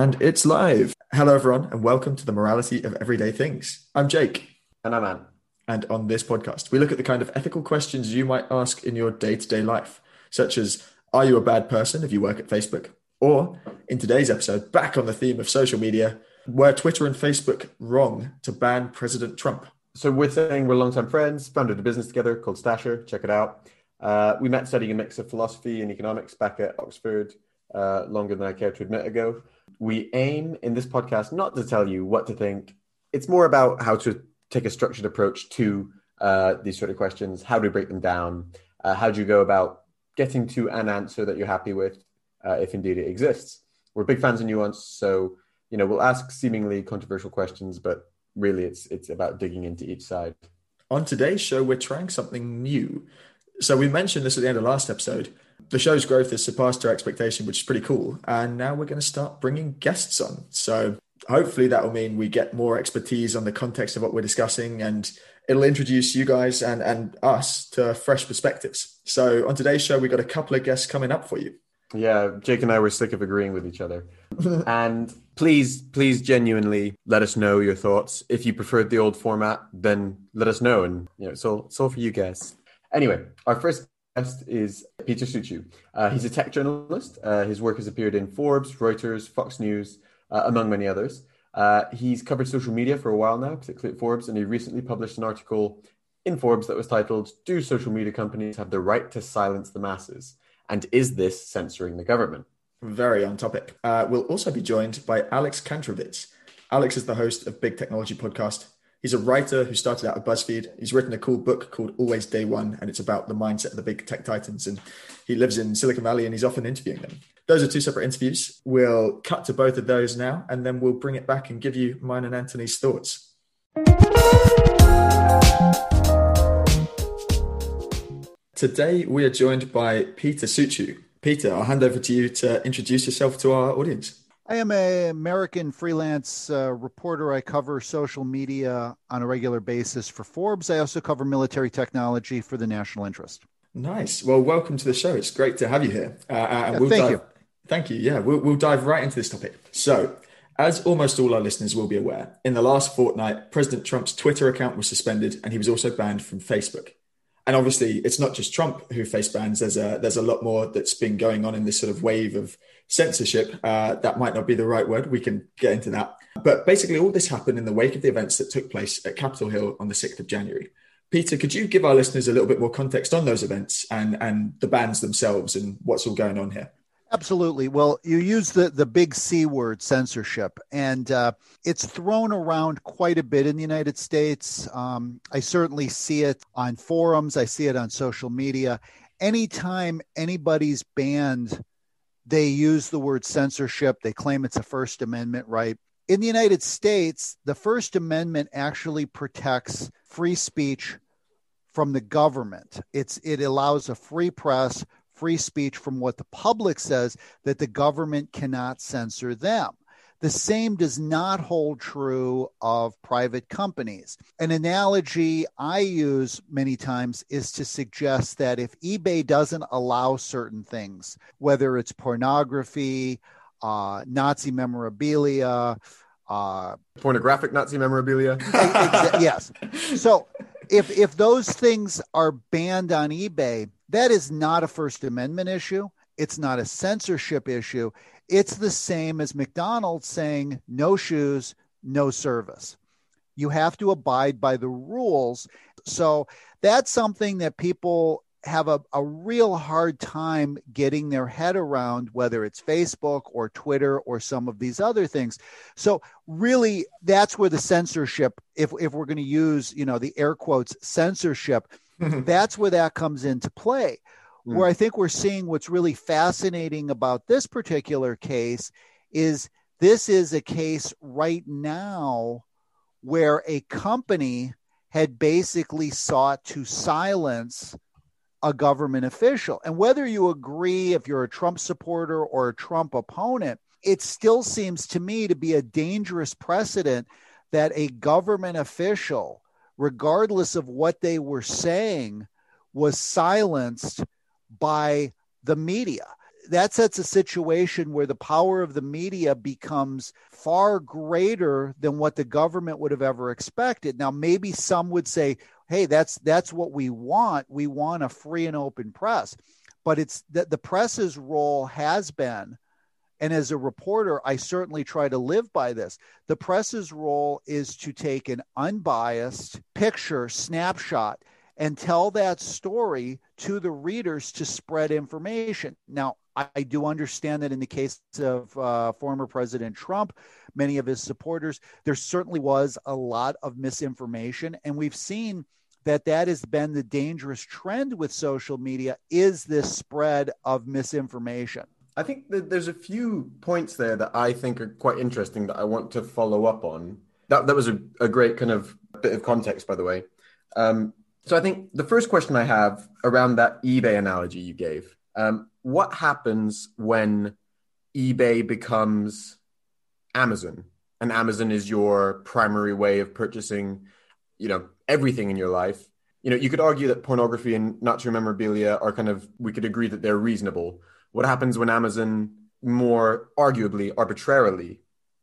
And it's live. Hello, everyone, and welcome to the Morality of Everyday Things. I'm Jake. And I'm Ant. And on this podcast, we look at the kind of ethical questions you might ask in your day to day life, such as Are you a bad person if you work at Facebook? Or in today's episode, back on the theme of social media, were Twitter and Facebook wrong to ban President Trump? So we're saying we're longtime friends, founded a business together called Stasher. Check it out. Uh, we met studying a mix of philosophy and economics back at Oxford uh, longer than I care to admit ago. We aim in this podcast not to tell you what to think. It's more about how to take a structured approach to uh, these sort of questions. How do we break them down? Uh, how do you go about getting to an answer that you're happy with, uh, if indeed it exists? We're big fans of nuance, so you know we'll ask seemingly controversial questions, but really it's it's about digging into each side. On today's show, we're trying something new. So we mentioned this at the end of last episode the show's growth has surpassed our expectation, which is pretty cool. And now we're going to start bringing guests on. So hopefully that will mean we get more expertise on the context of what we're discussing and it'll introduce you guys and, and us to fresh perspectives. So on today's show, we've got a couple of guests coming up for you. Yeah, Jake and I were sick of agreeing with each other. and please, please genuinely let us know your thoughts. If you preferred the old format, then let us know. And you know, it's all for you guys. Anyway, our first guest is Peter Suciu. Uh, he's a tech journalist. Uh, his work has appeared in Forbes, Reuters, Fox News, uh, among many others. Uh, he's covered social media for a while now, particularly at Forbes, and he recently published an article in Forbes that was titled Do Social Media Companies Have the Right to Silence the Masses? And is this censoring the government? Very on topic. Uh, we'll also be joined by Alex Kantrowitz. Alex is the host of Big Technology Podcast He's a writer who started out at BuzzFeed. He's written a cool book called Always Day One, and it's about the mindset of the big tech titans. And he lives in Silicon Valley and he's often interviewing them. Those are two separate interviews. We'll cut to both of those now, and then we'll bring it back and give you mine and Anthony's thoughts. Today, we are joined by Peter Suciu. Peter, I'll hand over to you to introduce yourself to our audience. I am an American freelance uh, reporter. I cover social media on a regular basis for Forbes. I also cover military technology for the National Interest. Nice. Well, welcome to the show. It's great to have you here. Uh, uh yeah, we'll thank dive, you. Thank you. Yeah, we'll, we'll dive right into this topic. So, as almost all our listeners will be aware, in the last fortnight, President Trump's Twitter account was suspended and he was also banned from Facebook. And obviously, it's not just Trump who face bans. There's a there's a lot more that's been going on in this sort of wave of censorship. Uh, that might not be the right word. We can get into that. But basically, all this happened in the wake of the events that took place at Capitol Hill on the 6th of January. Peter, could you give our listeners a little bit more context on those events and, and the bans themselves and what's all going on here? Absolutely. Well, you use the, the big C word, censorship, and uh, it's thrown around quite a bit in the United States. Um, I certainly see it on forums, I see it on social media. Anytime anybody's banned they use the word censorship. They claim it's a First Amendment right. In the United States, the First Amendment actually protects free speech from the government. It's it allows a free press, free speech from what the public says that the government cannot censor them. The same does not hold true of private companies. An analogy I use many times is to suggest that if eBay doesn't allow certain things, whether it's pornography, uh, Nazi memorabilia, uh, pornographic Nazi memorabilia. yes. So if if those things are banned on eBay, that is not a First Amendment issue. It's not a censorship issue. It's the same as McDonald's saying no shoes, no service. You have to abide by the rules. So that's something that people have a, a real hard time getting their head around, whether it's Facebook or Twitter or some of these other things. So really that's where the censorship, if, if we're going to use, you know, the air quotes censorship, mm-hmm. that's where that comes into play. Mm. Where I think we're seeing what's really fascinating about this particular case is this is a case right now where a company had basically sought to silence a government official. And whether you agree if you're a Trump supporter or a Trump opponent, it still seems to me to be a dangerous precedent that a government official, regardless of what they were saying, was silenced by the media. that sets a situation where the power of the media becomes far greater than what the government would have ever expected. Now, maybe some would say, "Hey, that's that's what we want. We want a free and open press." But it's that the press's role has been and as a reporter, I certainly try to live by this. The press's role is to take an unbiased picture, snapshot, and tell that story to the readers to spread information. Now, I do understand that in the case of uh, former President Trump, many of his supporters, there certainly was a lot of misinformation. And we've seen that that has been the dangerous trend with social media is this spread of misinformation. I think that there's a few points there that I think are quite interesting that I want to follow up on. That that was a, a great kind of bit of context, by the way. Um, so I think the first question I have around that eBay analogy you gave, um, what happens when eBay becomes Amazon, and Amazon is your primary way of purchasing, you know, everything in your life? You know, you could argue that pornography and natural memorabilia are kind of we could agree that they're reasonable what happens when Amazon more arguably arbitrarily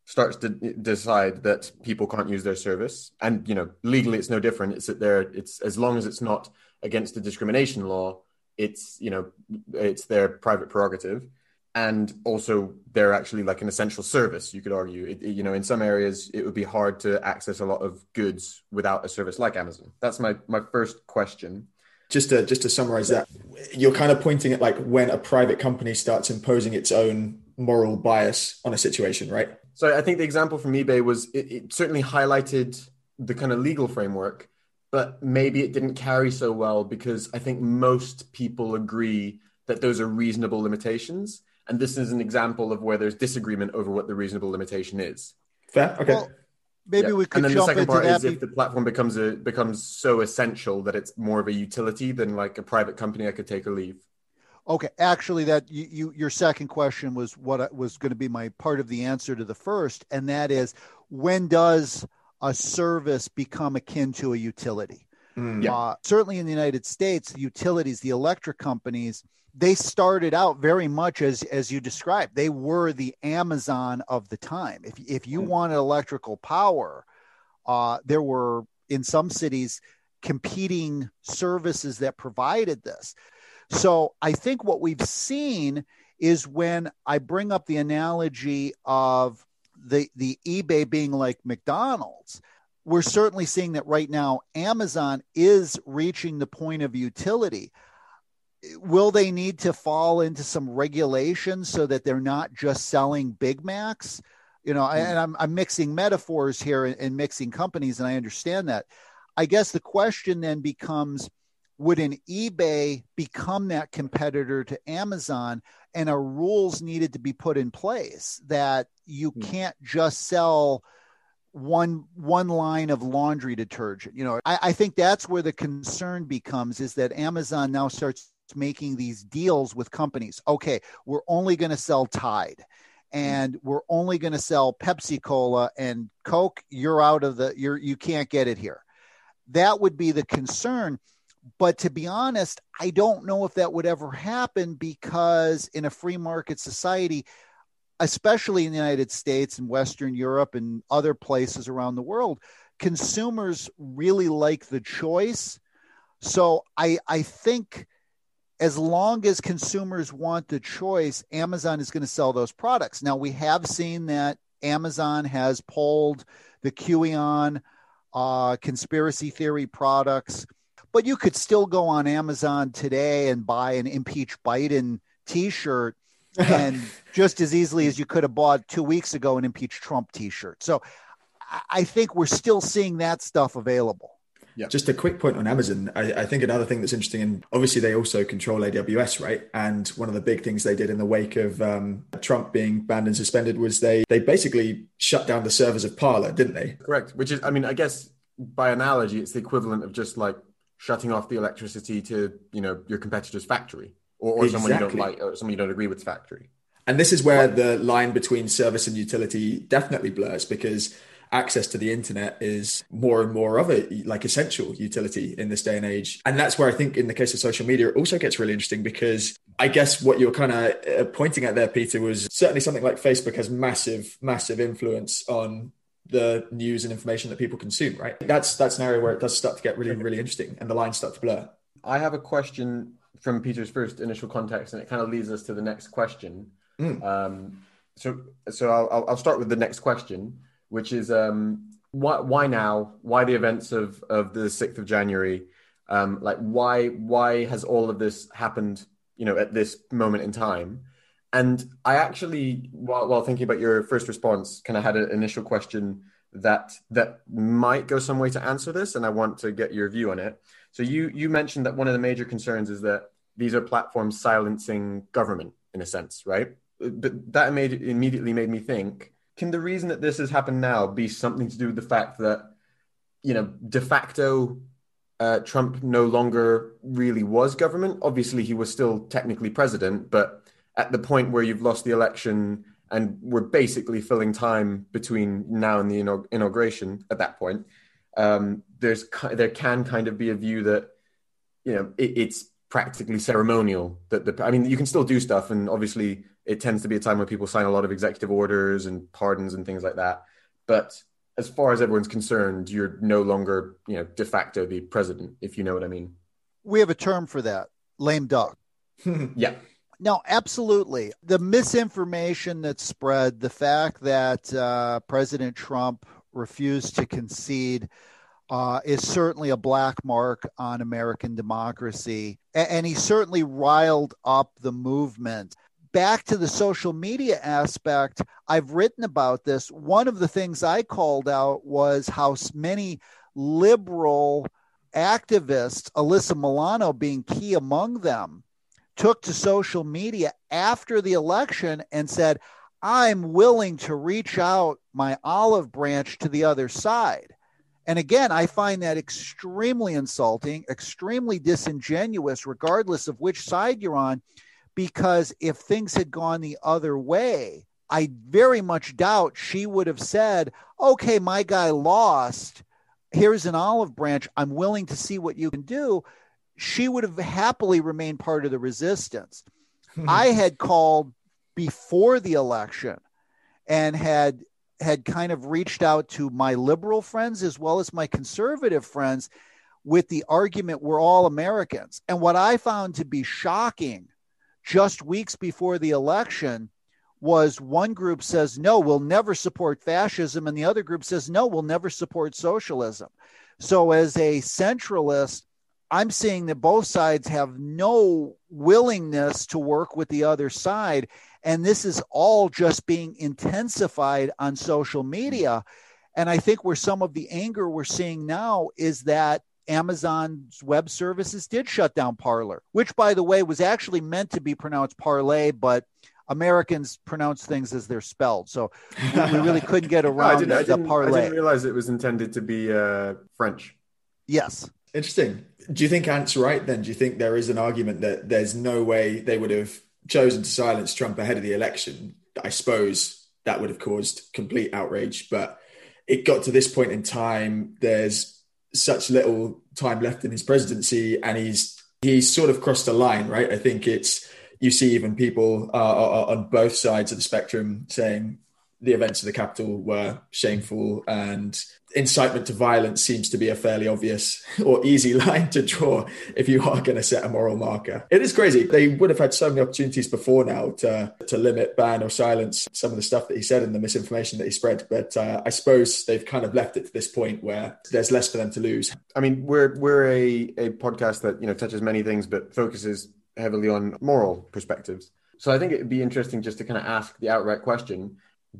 starts to decide that people can't use their service. And you know legally it's no different. It's that they're it's as long as it's not against the discrimination law it's you know it's their private prerogative. And also they're actually like an essential service you could argue. It, you know in some areas it would be hard to access a lot of goods without a service like amazon. That's my my first question. Just to just to summarize that you're kind of pointing at like when a private company starts imposing its own moral bias on a situation right so i think the example from ebay was it, it certainly highlighted the kind of legal framework but maybe it didn't carry so well because i think most people agree that those are reasonable limitations. And this is an example of where there's disagreement over what the reasonable limitation is. Fair? Okay. Well, maybe yeah. we could and then jump the second part is if the platform becomes a becomes so essential that it's more of a utility than like a private company i could take or leave okay actually that you, you your second question was what was going to be my part of the answer to the first and that is when does a service become akin to a utility mm, yeah. Uh, certainly in the united states the utilities the electric companies they started out very much as as you described. They were the Amazon of the time. If if you hmm. wanted electrical power, uh, there were in some cities competing services that provided this. So I think what we've seen is when I bring up the analogy of the the eBay being like McDonald's we're certainly seeing that right now Amazon is reaching the point of utility will they need to fall into some regulations so that they're not just selling Big Macs? You know, mm-hmm. and I'm, I'm mixing metaphors here and, and mixing companies, and I understand that. I guess the question then becomes would an eBay become that competitor to Amazon? And are rules needed to be put in place that you mm-hmm. can't just sell one one line of laundry detergent you know I, I, think that's where the concern becomes is that amazon now starts making these deals with companies. Okay, we're only going to sell Tide and we're only going to sell Pepsi Cola and Coke. You're out of the, you're, you can't get it here. That would be the concern. But to be honest, I don't know if that would ever happen because in a free market society, especially in the United States and Western Europe and other places around the world, consumers really like the choice. So I, I think as long as consumers want the choice, Amazon is going to sell those products. Now, we have seen that Amazon has pulled the QAnon uh, conspiracy theory products, but you could still go on Amazon today and buy an impeach Biden t shirt. and just as easily as you could have bought two weeks ago an impeach Trump t shirt. So I think we're still seeing that stuff available. Yeah. Just a quick point on Amazon. I, I, think another thing that's interesting, and obviously they also control AWS, right? And one of the big things they did in the wake of um, Trump being banned and suspended was they they basically shut down the servers of Parler, didn't they? Correct. Which is, I mean, I guess by analogy, it's the equivalent of just like shutting off the electricity to you know your competitor's factory or, or exactly. someone you don't like or someone you don't agree with factory. And this is where the line between service and utility definitely blurs because access to the internet is more and more of a like essential utility in this day and age. And that's where I think in the case of social media, it also gets really interesting because I guess what you're kind of uh, pointing at there, Peter, was certainly something like Facebook has massive, massive influence on the news and information that people consume, right? That's that's an area where it does start to get really, really interesting and the lines start to blur. I have a question from Peter's first initial context, and it kind of leads us to the next question. Mm. Um, so, so I'll, I'll start with the next question, which is um, why why now? Why the events of of the sixth of January? Um, like why why has all of this happened? You know, at this moment in time. And I actually, while, while thinking about your first response, kind of had an initial question that that might go some way to answer this, and I want to get your view on it. So you you mentioned that one of the major concerns is that these are platforms silencing government in a sense, right? But that made immediately made me think: Can the reason that this has happened now be something to do with the fact that you know de facto uh, Trump no longer really was government? Obviously, he was still technically president, but at the point where you've lost the election and we're basically filling time between now and the inauguration at that point um, there's there can kind of be a view that you know it, it's practically ceremonial that the i mean you can still do stuff and obviously it tends to be a time where people sign a lot of executive orders and pardons and things like that. But as far as everyone's concerned you're no longer you know de facto the president if you know what i mean. We have a term for that lame duck. Yeah no, absolutely. The misinformation that spread, the fact that uh, President Trump refused to concede, uh, is certainly a black mark on American democracy. And, and he certainly riled up the movement. Back to the social media aspect, I've written about this. One of the things I called out was how many liberal activists, Alyssa Milano being key among them, took to social media after the election and said, I'm willing to reach out my olive branch to the other side. And again, I find that extremely insulting, extremely disingenuous, regardless of which side you're on, because if things had gone the other way, I very much doubt she would have said, okay, my guy lost. Here's an olive branch. I'm willing to see what you can do she would have happily remained part of the resistance. Hmm. I had called before the election and had had kind of reached out to my liberal friends as well as my conservative friends with the argument we're all Americans. And what I found to be shocking just weeks before the election was one group says no we'll never support fascism and the other group says no we'll never support socialism so as a centralist I'm seeing that both sides have no willingness to work with the other side. And this is all just being intensified on social media. And I think where some of the anger we're seeing now is that Amazon's web services did shut down Parler, which, by the way, was actually meant to be pronounced parlay, but Americans pronounce things as they're spelled. So we, really couldn't get around no, the parlay. I didn't realize it was intended to be uh, French. Yes. Interesting. Do you think Ant's right then? Do you think there is an argument that there's no way they would have chosen to silence Trump ahead of the election? I suppose that would have caused complete outrage, but it got to this point in time. There's such little time left in his presidency, and he's he's sort of crossed a line, right? I think it's you see even people uh, on both sides of the spectrum saying the events of the Capitol were shameful and incitement to violence seems to be a fairly obvious or easy line to draw if you are going to set a moral marker. It is crazy. They would have had so many opportunities before now to, to limit, ban, or silence some of the stuff that he said and the misinformation that he spread. But uh, I suppose they've kind of left it to this point where there's less for them to lose. I mean, we're we're a, a podcast that you know touches many things, but focuses heavily on moral perspectives. So I think it would be interesting just to kind of ask the outright question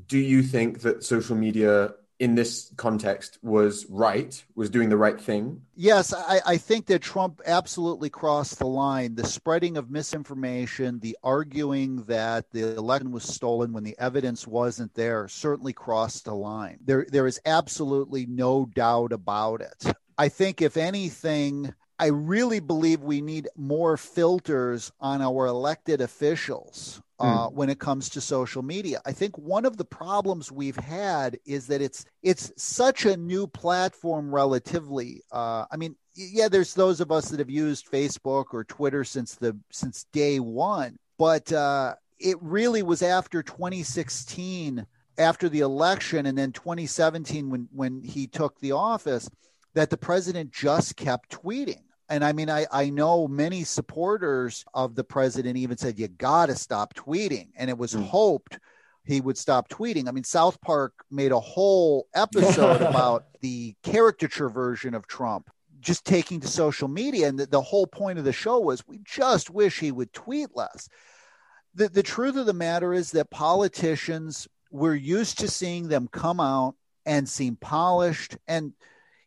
do you think that social media in this context was right, was doing the right thing? Yes, I, I, think that Trump absolutely crossed the line. The spreading of misinformation, the arguing that the election was stolen when the evidence wasn't there, certainly crossed the line. There, there is absolutely no doubt about it. I think, if anything, I really believe we need more filters on our elected officials uh, mm. when it comes to social media. I think one of the problems we've had is that it's it's such a new platform relatively. Uh, I mean, yeah, there's those of us that have used Facebook or Twitter since the since day one, but uh, it really was after 2016, after the election, and then 2017 when when he took the office, that the president just kept tweeting and I mean, I, I know many supporters of the president even said, you got to stop tweeting. And it was mm. hoped he would stop tweeting. I mean, South Park made a whole episode about the caricature version of Trump just taking to social media. And the, the whole point of the show was we just wish he would tweet less. The, the truth of the matter is that politicians, we're used to seeing them come out and seem polished and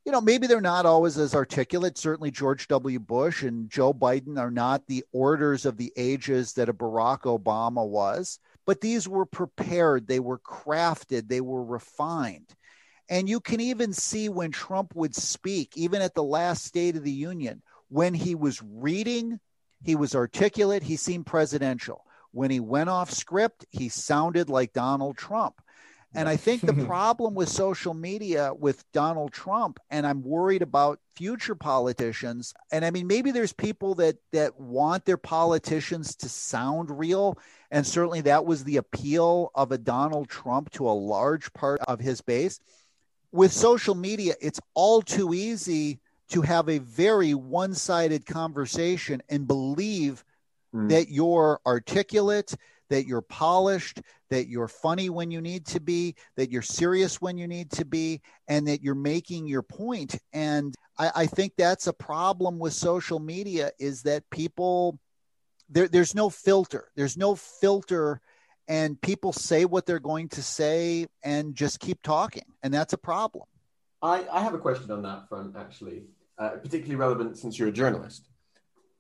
you know, maybe they're not always as articulate. Certainly, George W. Bush and Joe Biden are not the orders of the ages that a Barack Obama was, but these were prepared, they were crafted, they were refined. And you can even see when Trump would speak, even at the last State of the Union, when he was reading, he was articulate, he seemed presidential. When he went off script, he sounded like Donald Trump. And I think the problem with social media with Donald Trump, and I'm worried about future politicians. And I mean, maybe there's people that that want their politicians to sound real. And certainly that was the appeal of a Donald Trump to a large part of his base. With social media, it's all too easy to have a very one sided conversation and believe mm. that you're articulate, that you're polished, that you're funny when you need to be, that you're serious when you need to be, and that you're making your point. And I, I think that's a problem with social media is that people there, there's no filter. There's no filter and people say what they're going to say and just keep talking. And that's a problem. I, I have a question on that front, actually, uh, particularly relevant since you're a journalist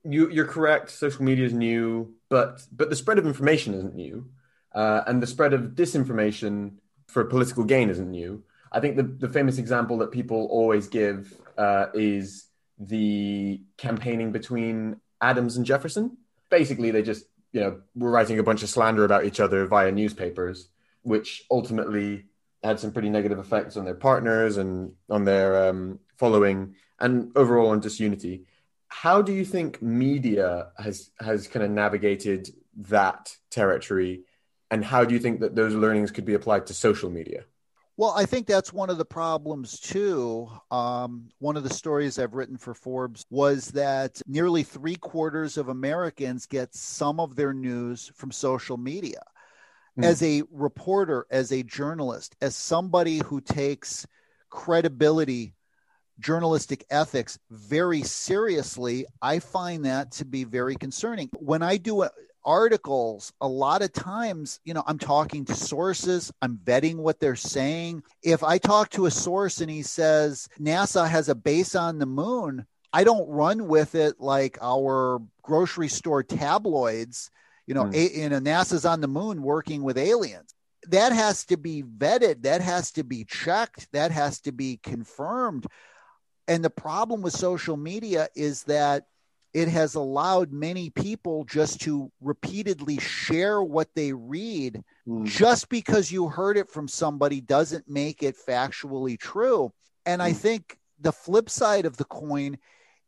you, you're correct. Social media is new, but but the spread of information isn't new, uh, and the spread of disinformation for political gain isn't new. I think the, the famous example that people always give uh, is the campaigning between Adams and Jefferson. Basically, they just you know were writing a bunch of slander about each other via newspapers, which ultimately had some pretty negative effects on their partners and on their um, following and overall on disunity how do you think media has has kind of navigated that territory? And how do you think that those learnings could be applied to social media? Well i think that's one of the problems too. Um, one of the stories i've written for forbes was that nearly three quarters of americans get some of their news from social media. Mm. as a reporter as a journalist as somebody who takes credibility journalistic ethics very seriously, I find that to be very concerning. When I do uh, articles, a lot of times, you know, I'm talking to sources, I'm vetting what they're saying. If I talk to a source and he says NASA has a base on the moon, I don't run with it like our grocery store tabloids. You know, mm. a, you know, NASA's on the moon working with aliens that has to be vetted that has to be checked that has to be confirmed and the problem with social media is that it has allowed many people just to repeatedly share what they read mm. just because you heard it from somebody doesn't make it factually true and mm. i think the flip side of the coin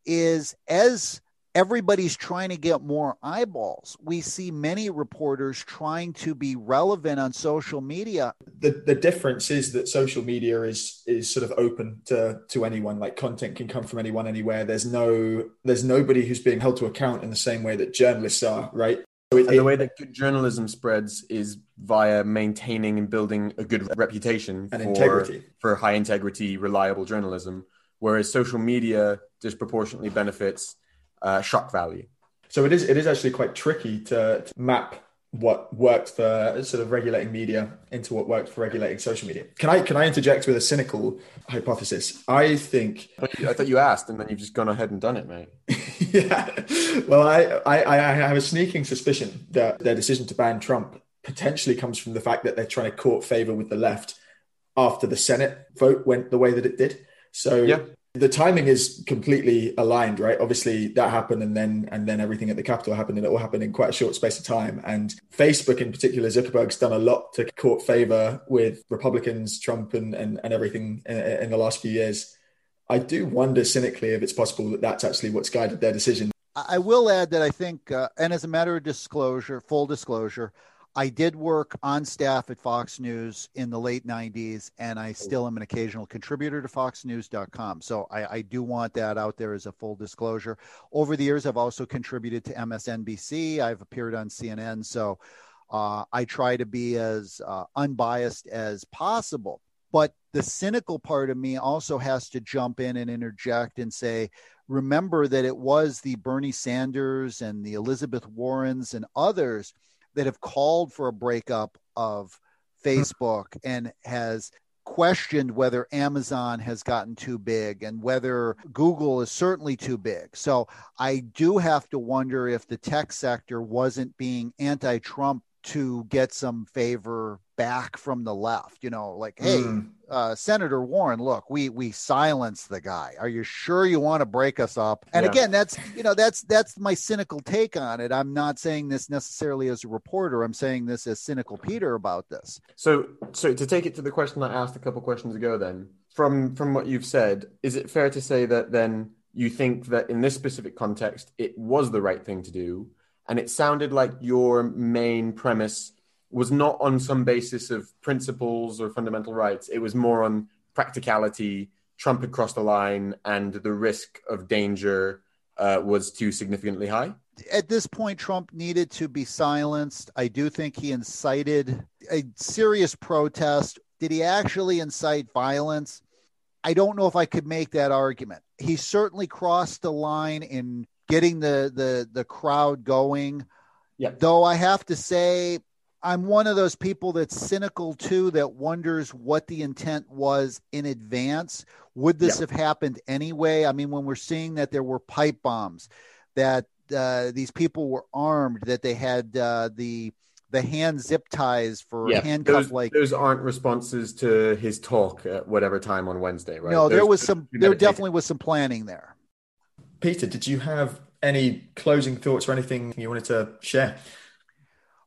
is as everybody's trying to get more eyeballs. We see many reporters trying to be relevant on social media. The the difference is that social media is is sort of open to to anyone. Like content can come from anyone anywhere. There's no there's nobody who's being held to account in the same way that journalists are, right? So it, and the way that good journalism spreads is via maintaining and building a good reputation and for, integrity for high integrity, reliable journalism. Whereas social media disproportionately benefits uh, shock value. So it is it is actually quite tricky to, to, map what worked for sort of regulating media into what worked for regulating social media. Can I can I interject with a cynical hypothesis? I think I thought you asked, and then you've just gone ahead and done it, mate. yeah. Well, I, I I have a sneaking suspicion that their decision to ban Trump potentially comes from the fact that they're trying to court favor with the left after the Senate vote went the way that it did. So yeah the timing is completely aligned, right? Obviously, that happened, and then and then everything at the Capitol happened, and it all happened in quite a short space of time. And Facebook, in particular, Zuckerberg's done a lot to court favor with Republicans, Trump, and and, and everything in, in the last few years. I do wonder cynically if it's possible that that's actually what's guided their decision. I will add that I think, uh, and as a matter of disclosure, full disclosure, I did work on staff at Fox News in the late 90s, and I still am an occasional contributor to FoxNews.com. So I, I, do want that out there as a full disclosure. Over the years, I've also contributed to MSNBC, I've appeared on CNN. So uh, I try to be as uh, unbiased as possible. But the cynical part of me also has to jump in and interject and say, remember that it was the Bernie Sanders and the Elizabeth Warrens and others that have called for a breakup of Facebook hmm. and has questioned whether Amazon has gotten too big and whether Google is certainly too big. So I do have to wonder if the tech sector wasn't being anti Trump to get some favor back from the left. You know, like, hey, mm. uh, Senator Warren, look, we we silence the guy. Are you sure you want to break us up? And yeah. again, that's you know that's that's my cynical take on it. I'm not saying this necessarily as a reporter. I'm saying this as cynical Peter about this. So, so to take it to the question I asked a couple questions ago, then from from what you've said, is it fair to say that then you think that in this specific context it was the right thing to do? And it sounded like your main premise was not on some basis of principles or fundamental rights. It was more on practicality. Trump had crossed the line, and the risk of danger uh, was too significantly high. At this point, Trump needed to be silenced. I do think he incited a serious protest. Did he actually incite violence? I don't know if I could make that argument. He certainly crossed the line in getting the the the crowd going. Yeah. Though I have to say I'm one of those people that's cynical too, that wonders what the intent was in advance. Would this have happened anyway? I mean, when we're seeing that there were pipe bombs, that uh, these people were armed, that they had uh, the the hand zip ties for yeah, handcuff like those aren't responses to his talk at whatever time on Wednesday, right? No, there was some there definitely was some planning there. Peter, did you have any closing thoughts or anything you wanted to share?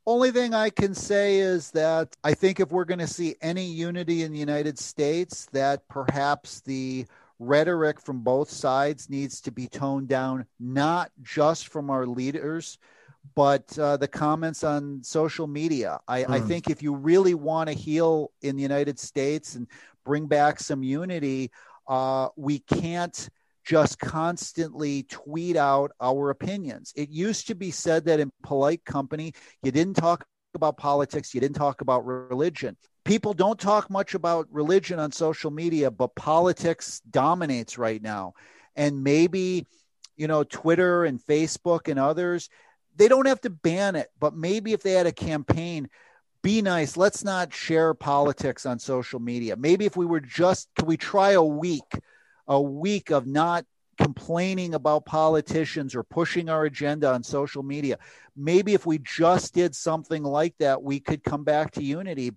Only thing I can say is that I think if we're going to see any unity in the United States, that perhaps the rhetoric from both sides needs to be toned down, not just from our leaders, but uh, the comments on social media. I, mm. I hmm. think if you really want to heal in the United States and bring back some unity, uh, we can't just constantly tweet out our opinions. It used to be said that in polite company, you didn't talk about politics, you didn't talk about religion. People don't talk much about religion on social media, but politics dominates right now. And maybe, you know, Twitter and Facebook and others, they don't have to ban it, but maybe if they had a campaign, be nice. Let's not share politics on social media. Maybe if we were just, can we try a week? A week of not complaining about politicians or pushing our agenda on social media. Maybe if we just did something like that, we could come back to unity.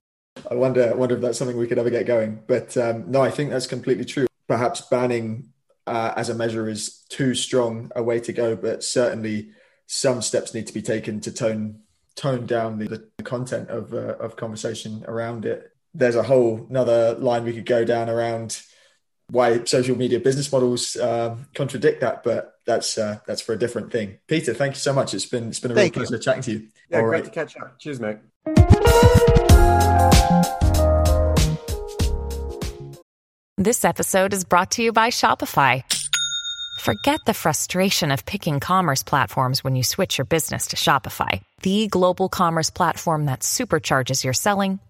I wonder, I wonder if that's something we could ever get going. But um, no, I think that's completely true. Perhaps banning uh, as a measure is too strong a way to go, but certainly some steps need to be taken to tone tone down the, the content of uh, of conversation around it. There's a whole another line we could go down around why social media business models uh, contradict that, but that's uh, that's for a different thing. Peter, thank you so much. It's been it's been a real pleasure chatting to you. Yeah, All great right. to catch up. Cheers, mate. This episode is brought to you by Shopify. Forget the frustration of picking commerce platforms when you switch your business to Shopify, the global commerce platform that supercharges your selling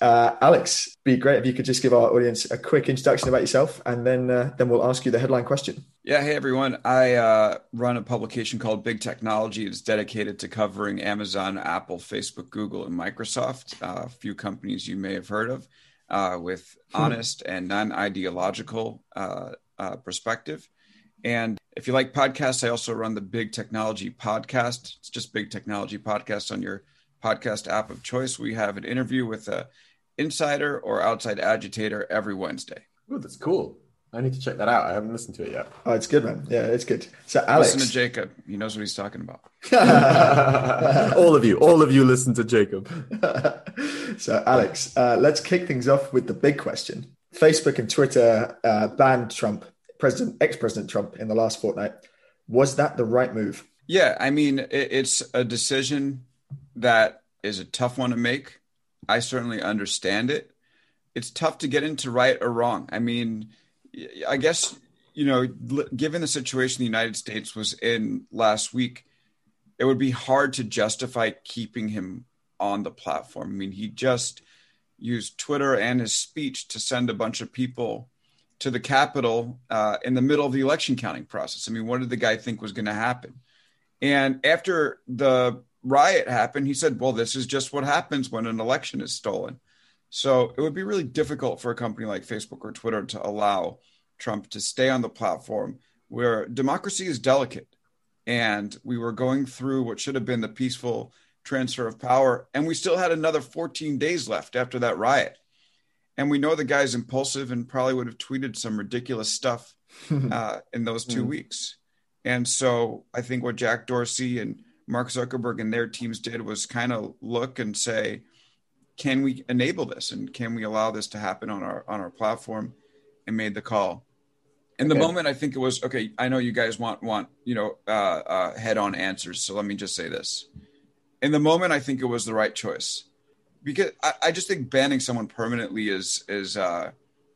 Uh, Alex, be great if you could just give our audience a quick introduction about yourself, and then uh, then we'll ask you the headline question. Yeah, hey everyone. I uh, run a publication called Big Technology. It's dedicated to covering Amazon, Apple, Facebook, Google, and Microsoft, uh, a few companies you may have heard of, uh, with hmm. honest and non ideological uh, uh, perspective. And if you like podcasts, I also run the Big Technology Podcast. It's just Big Technology Podcast on your podcast app of choice. We have an interview with a insider or outside agitator every Wednesday. Oh, that's cool. I need to check that out. I haven't listened to it yet. Oh, it's good, man. Yeah, it's good. So, Alex, listen to Jacob. He knows what he's talking about. all of you, all of you, listen to Jacob. so, Alex, uh, let's kick things off with the big question. Facebook and Twitter uh, banned Trump, President, ex-President Trump, in the last fortnight. Was that the right move? Yeah, I mean, it, it's a decision that is a tough one to make. I certainly understand it. It's tough to get into right or wrong. I mean I guess you know, given the situation the United States was in last week, it would be hard to justify keeping him on the platform. I mean, he just used Twitter and his speech to send a bunch of people to the Capitol uh, in the middle of the election counting process. I mean, what did the guy think was going to happen? And after the riot happened, he said, Well, this is just what happens when an election is stolen. So it would be really difficult for a company like Facebook or Twitter to allow Trump to stay on the platform where democracy is delicate. And we were going through what should have been the peaceful transfer of power. And we still had another 14 days left after that riot. And we know the guy's impulsive and probably would have tweeted some ridiculous stuff uh, in those two mm. weeks. And so I think what Jack Dorsey and Mark Zuckerberg and their teams did was kind of look and say, can we enable this? And can we allow this to happen on our on our platform? And made the call. In the moment i think it was okay i know you guys want want you know uh, uh, head on answers. So let me just say this. In the moment i think it was the right choice. Because i, I just think banning someone permanently is is uh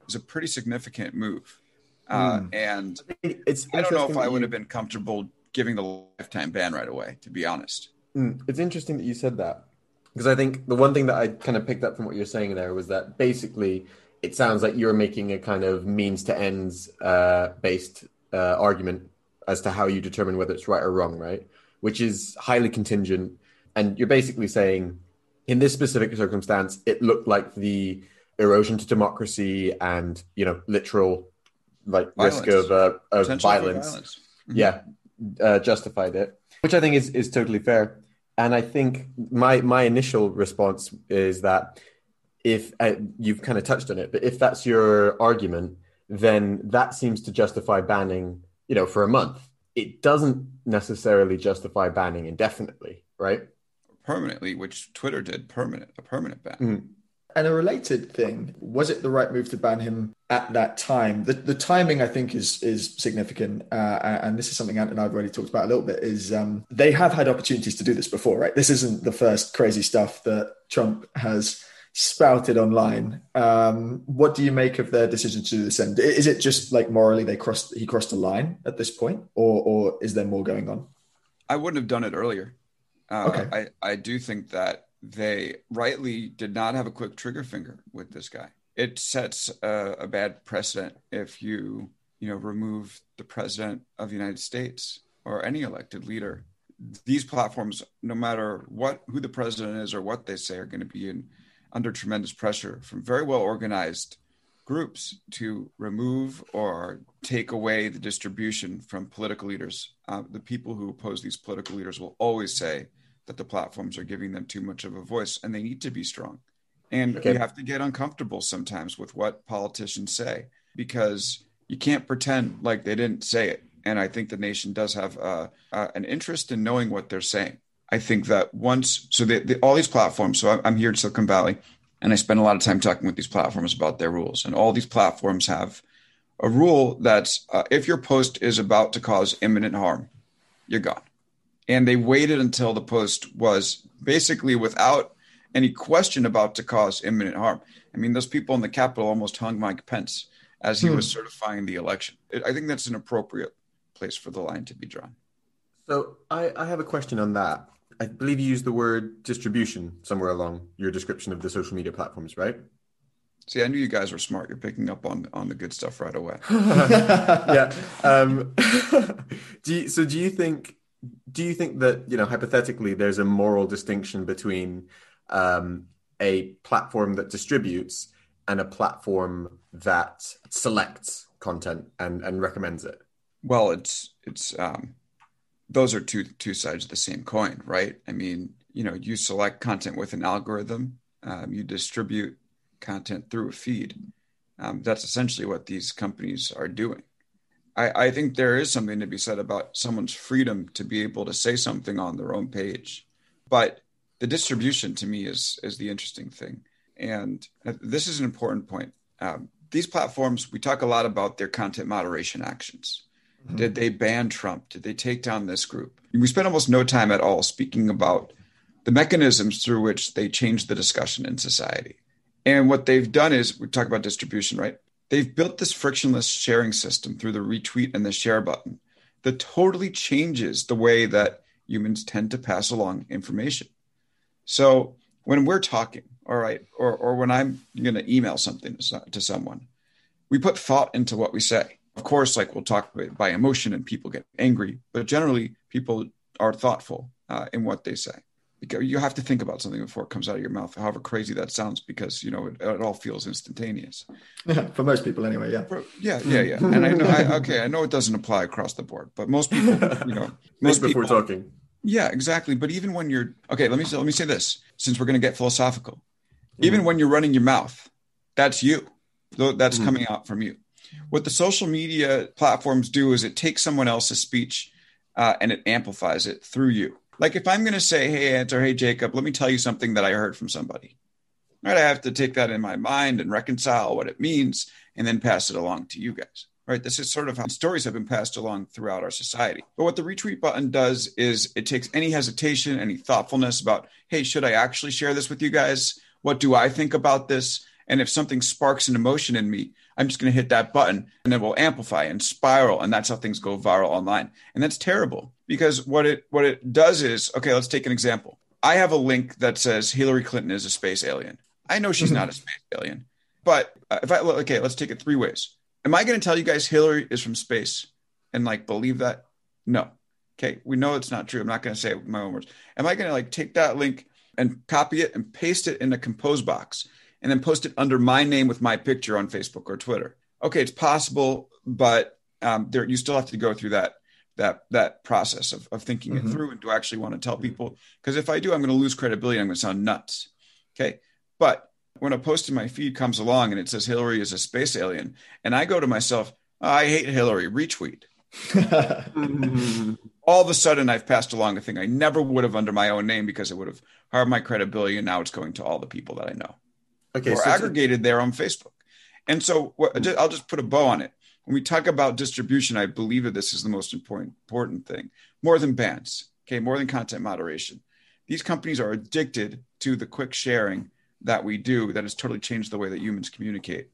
is a pretty significant move. Uh, mm. and it's i don't know if i would have been comfortable giving the lifetime ban right away to be honest mm. it's interesting that you said that because I think the one thing that I kind of picked up from what you're saying there was that basically it sounds like you're making a kind of means to ends uh, based uh, argument as to how you determine whether it's right or wrong, right? Which is highly contingent, and you're basically saying in this specific circumstance, it looked like the erosion to democracy and you know literal like violence. risk of, uh, of violence, violence. Mm-hmm. yeah, uh, justified it, which I think is is totally fair. And I think my my initial response is that if uh, you've kind of touched on it, but if that's your argument, then that seems to justify banning, you know, for a month. It doesn't necessarily justify banning indefinitely, right? Permanently, which Twitter did permanent, a permanent ban. Mm. And a related thing, was it the right move to ban him at that time? The, the timing, I think, is is significant. Uh, and this is something Ant and I've already talked about a little bit, is um, they have had opportunities to do this before, right? This isn't the first crazy stuff that Trump has spouted online. Um, what do you make of their decision to do this? And is it just like morally they crossed he crossed a line at this point, or or is there more going on? I wouldn't have done it earlier. Uh, okay. I, I do think that they rightly did not have a quick trigger finger with this guy. It sets a, a bad precedent if you you know remove the president of the United States or any elected leader. These platforms, no matter what who the president is or what they say, are going to be in under tremendous pressure from very well organized groups to remove or take away the distribution from political leaders. Uh, the people who oppose these political leaders will always say that the platforms are giving them too much of a voice and they need to be strong. And okay. you have to get uncomfortable sometimes with what politicians say because you can't pretend like they didn't say it. And I think the nation does have uh, uh, an interest in knowing what they're saying. I think that once, so the, the, all these platforms, so I'm here in Silicon Valley and I spend a lot of time talking with these platforms about their rules. And all these platforms have a rule that's uh, if your post is about to cause imminent harm, you're gone and they waited until the post was basically without any question about to cause imminent harm. I mean, those people in the Capitol almost hung Mike Pence as he hmm. was certifying the election. I think that's an appropriate place for the line to be drawn. So I, I have a question on that. I believe you used the word distribution somewhere along your description of the social media platforms, right? See, I knew you guys were smart. You're picking up on on the good stuff right away. yeah. Um, do you, so. Do you think? Do you think that you know hypothetically there's a moral distinction between um, a platform that distributes and a platform that selects content and and recommends it? Well, it's it's um, those are two two sides of the same coin, right? I mean, you know, you select content with an algorithm, um, you distribute content through a feed. Um, that's essentially what these companies are doing. I, I think there is something to be said about someone's freedom to be able to say something on their own page, but the distribution to me is is the interesting thing, and this is an important point. Um, these platforms, we talk a lot about their content moderation actions. Mm-hmm. Did they ban Trump? Did they take down this group? We spend almost no time at all speaking about the mechanisms through which they change the discussion in society. And what they've done is we talk about distribution, right? They've built this frictionless sharing system through the retweet and the share button that totally changes the way that humans tend to pass along information. So when we're talking, all right, or, or when I'm going to email something to someone, we put thought into what we say. Of course, like we'll talk by emotion and people get angry, but generally people are thoughtful uh, in what they say you have to think about something before it comes out of your mouth, however crazy that sounds, because you know it, it all feels instantaneous. Yeah, for most people, anyway. Yeah. For, yeah, yeah, yeah. And I know, I, okay, I know it doesn't apply across the board, but most people, you know, most before people, talking. Yeah, exactly. But even when you're okay, let me let me say this, since we're going to get philosophical. Mm-hmm. Even when you're running your mouth, that's you. That's mm-hmm. coming out from you. What the social media platforms do is it takes someone else's speech uh, and it amplifies it through you. Like if I'm going to say, hey, Ant, or hey, Jacob, let me tell you something that I heard from somebody. Right. I have to take that in my mind and reconcile what it means and then pass it along to you guys. Right. This is sort of how stories have been passed along throughout our society. But what the retweet button does is it takes any hesitation, any thoughtfulness about, hey, should I actually share this with you guys? What do I think about this? And if something sparks an emotion in me, I'm just going to hit that button and it will amplify and spiral. And that's how things go viral online. And that's terrible because what it what it does is okay. Let's take an example. I have a link that says Hillary Clinton is a space alien. I know she's not a space alien, but uh, if I okay, let's take it three ways. Am I going to tell you guys Hillary is from space and like believe that? No. Okay, we know it's not true. I'm not going to say it with my own words. Am I going to like take that link and copy it and paste it in a compose box and then post it under my name with my picture on Facebook or Twitter. Okay, it's possible, but um, there you still have to go through that that that process of, of thinking mm-hmm. it through and do I actually want to tell mm-hmm. people because if I do, I'm going to lose credibility. I'm going to sound nuts. Okay, but when a post in my feed comes along and it says Hillary is a space alien, and I go to myself, oh, I hate Hillary, retweet. Mm-hmm. All of a sudden, I've passed along a thing I never would have under my own name because it would have harmed my credibility, and now it's going to all the people that I know okay, or so aggregated there on Facebook. And so what, mm. I'll just put a bow on it. When we talk about distribution, I believe that this is the most important important thing, more than bans, okay, more than content moderation. These companies are addicted to the quick sharing that we do that has totally changed the way that humans communicate.